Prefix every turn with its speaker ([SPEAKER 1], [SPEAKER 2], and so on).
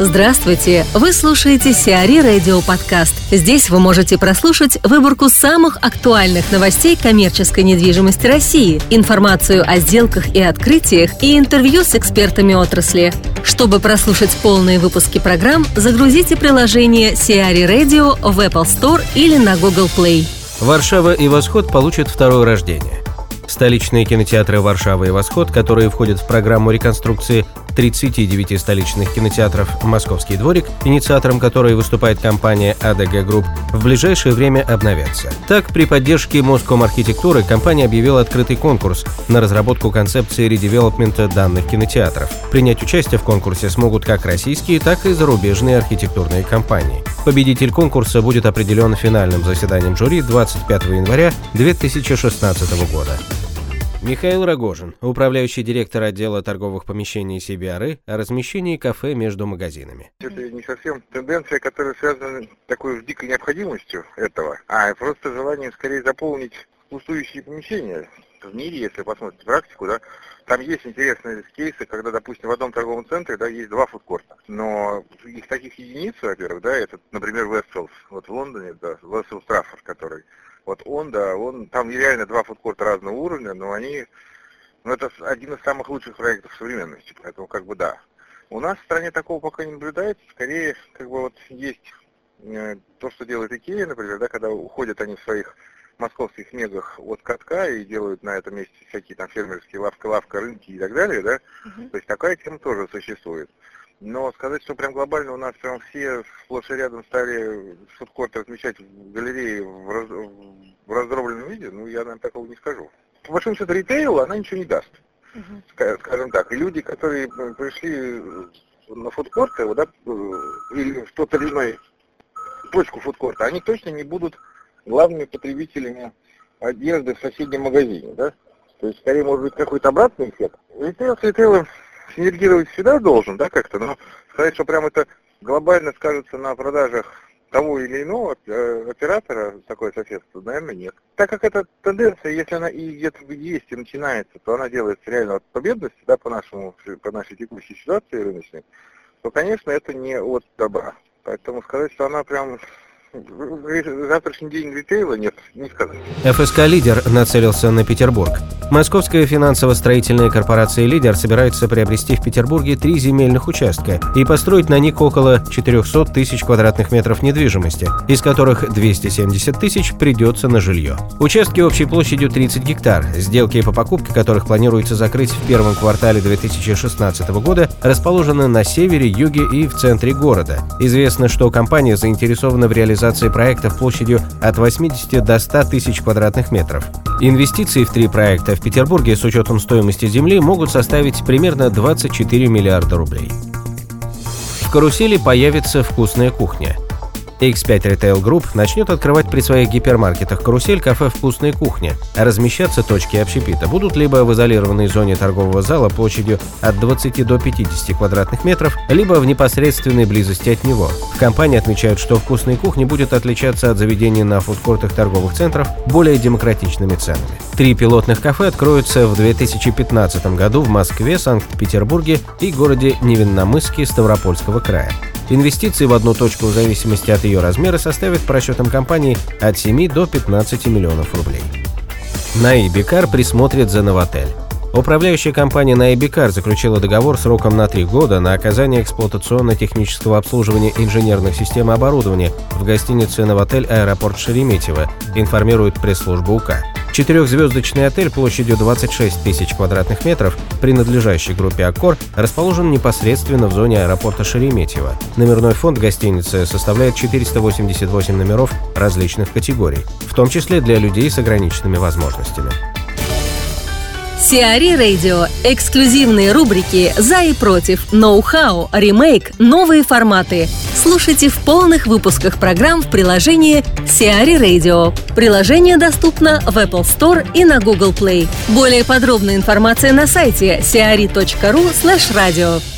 [SPEAKER 1] Здравствуйте! Вы слушаете Сиари Радио Подкаст. Здесь вы можете прослушать выборку самых актуальных новостей коммерческой недвижимости России, информацию о сделках и открытиях и интервью с экспертами отрасли. Чтобы прослушать полные выпуски программ, загрузите приложение Сиари Radio в Apple Store или на Google Play.
[SPEAKER 2] Варшава и Восход получат второе рождение. Столичные кинотеатры «Варшава» и «Восход», которые входят в программу реконструкции 39 столичных кинотеатров «Московский дворик», инициатором которой выступает компания ADG Group, в ближайшее время обновятся. Так, при поддержке Моском архитектуры компания объявила открытый конкурс на разработку концепции редевелопмента данных кинотеатров. Принять участие в конкурсе смогут как российские, так и зарубежные архитектурные компании. Победитель конкурса будет определен финальным заседанием жюри 25 января 2016 года. Михаил Рогожин, управляющий директор отдела торговых помещений CBRы о размещении кафе между магазинами.
[SPEAKER 3] Это не совсем тенденция, которая связана с такой дикой необходимостью этого, а просто желание скорее заполнить пустующие помещения. В мире, если посмотреть практику, да, там есть интересные кейсы, когда, допустим, в одном торговом центре да, есть два фудкорта. Но их таких единиц, во-первых, да, это, например, Westfield, вот в Лондоне, да, Westfield Страффорд, который вот он, да, он, там реально два фудкорта разного уровня, но они, ну это один из самых лучших проектов современности, поэтому как бы да. У нас в стране такого пока не наблюдается, скорее, как бы вот есть э, то, что делает Икея, например, да, когда уходят они в своих московских мегах от катка и делают на этом месте всякие там фермерские лавка, лавка, рынки и так далее, да, uh-huh. то есть такая тема тоже существует. Но сказать, что прям глобально у нас прям все сплошь и рядом стали фудкорты размещать в галерее в, раз, в раздробленном виде, ну я, наверное, такого не скажу. По большому счету ритейл она ничего не даст, uh-huh. скажем так. И люди, которые пришли на фудкорты, да, или в тот или иной точку фудкорта, они точно не будут главными потребителями одежды в соседнем магазине, да? То есть, скорее, может быть, какой-то обратный эффект. Ритейл с ритейлом синергировать всегда должен, да, как-то, но сказать, что прям это глобально скажется на продажах того или иного э, оператора, такое соседство, наверное, нет. Так как эта тенденция, если она и где-то есть и начинается, то она делается реально от победности, да, по нашему, по нашей текущей ситуации рыночной, то, конечно, это не от добра. Поэтому сказать, что она прям завтрашний день ритейла нет, не сказать.
[SPEAKER 2] ФСК «Лидер» нацелился на Петербург. Московская финансово-строительная корпорация «Лидер» собирается приобрести в Петербурге три земельных участка и построить на них около 400 тысяч квадратных метров недвижимости, из которых 270 тысяч придется на жилье. Участки общей площадью 30 гектар, сделки по покупке которых планируется закрыть в первом квартале 2016 года, расположены на севере, юге и в центре города. Известно, что компания заинтересована в реализации реализации проектов площадью от 80 до 100 тысяч квадратных метров. Инвестиции в три проекта в Петербурге с учетом стоимости земли могут составить примерно 24 миллиарда рублей. В карусели появится вкусная кухня – X5 Retail Group начнет открывать при своих гипермаркетах «Карусель» кафе «Вкусная кухня», а размещаться точки общепита будут либо в изолированной зоне торгового зала площадью от 20 до 50 квадратных метров, либо в непосредственной близости от него. В компании отмечают, что «Вкусная кухня» будет отличаться от заведений на фудкортах торговых центров более демократичными ценами. Три пилотных кафе откроются в 2015 году в Москве, Санкт-Петербурге и городе Невинномысске Ставропольского края. Инвестиции в одну точку в зависимости от ее размера составят по расчетам компании от 7 до 15 миллионов рублей. Наибикар присмотрит за Новотель. Управляющая компания Наибикар заключила договор сроком на три года на оказание эксплуатационно-технического обслуживания инженерных систем и оборудования в гостинице «Новотель Аэропорт Шереметьево», информирует пресс-служба УК. Четырехзвездочный отель площадью 26 тысяч квадратных метров, принадлежащий группе «Аккор», расположен непосредственно в зоне аэропорта Шереметьево. Номерной фонд гостиницы составляет 488 номеров различных категорий, в том числе для людей с ограниченными возможностями.
[SPEAKER 1] Сиари Радио. Эксклюзивные рубрики «За и против», «Ноу-хау», «Ремейк», «Новые форматы». Слушайте в полных выпусках программ в приложении Сиари Radio. Приложение доступно в Apple Store и на Google Play. Более подробная информация на сайте siari.ru slash radio.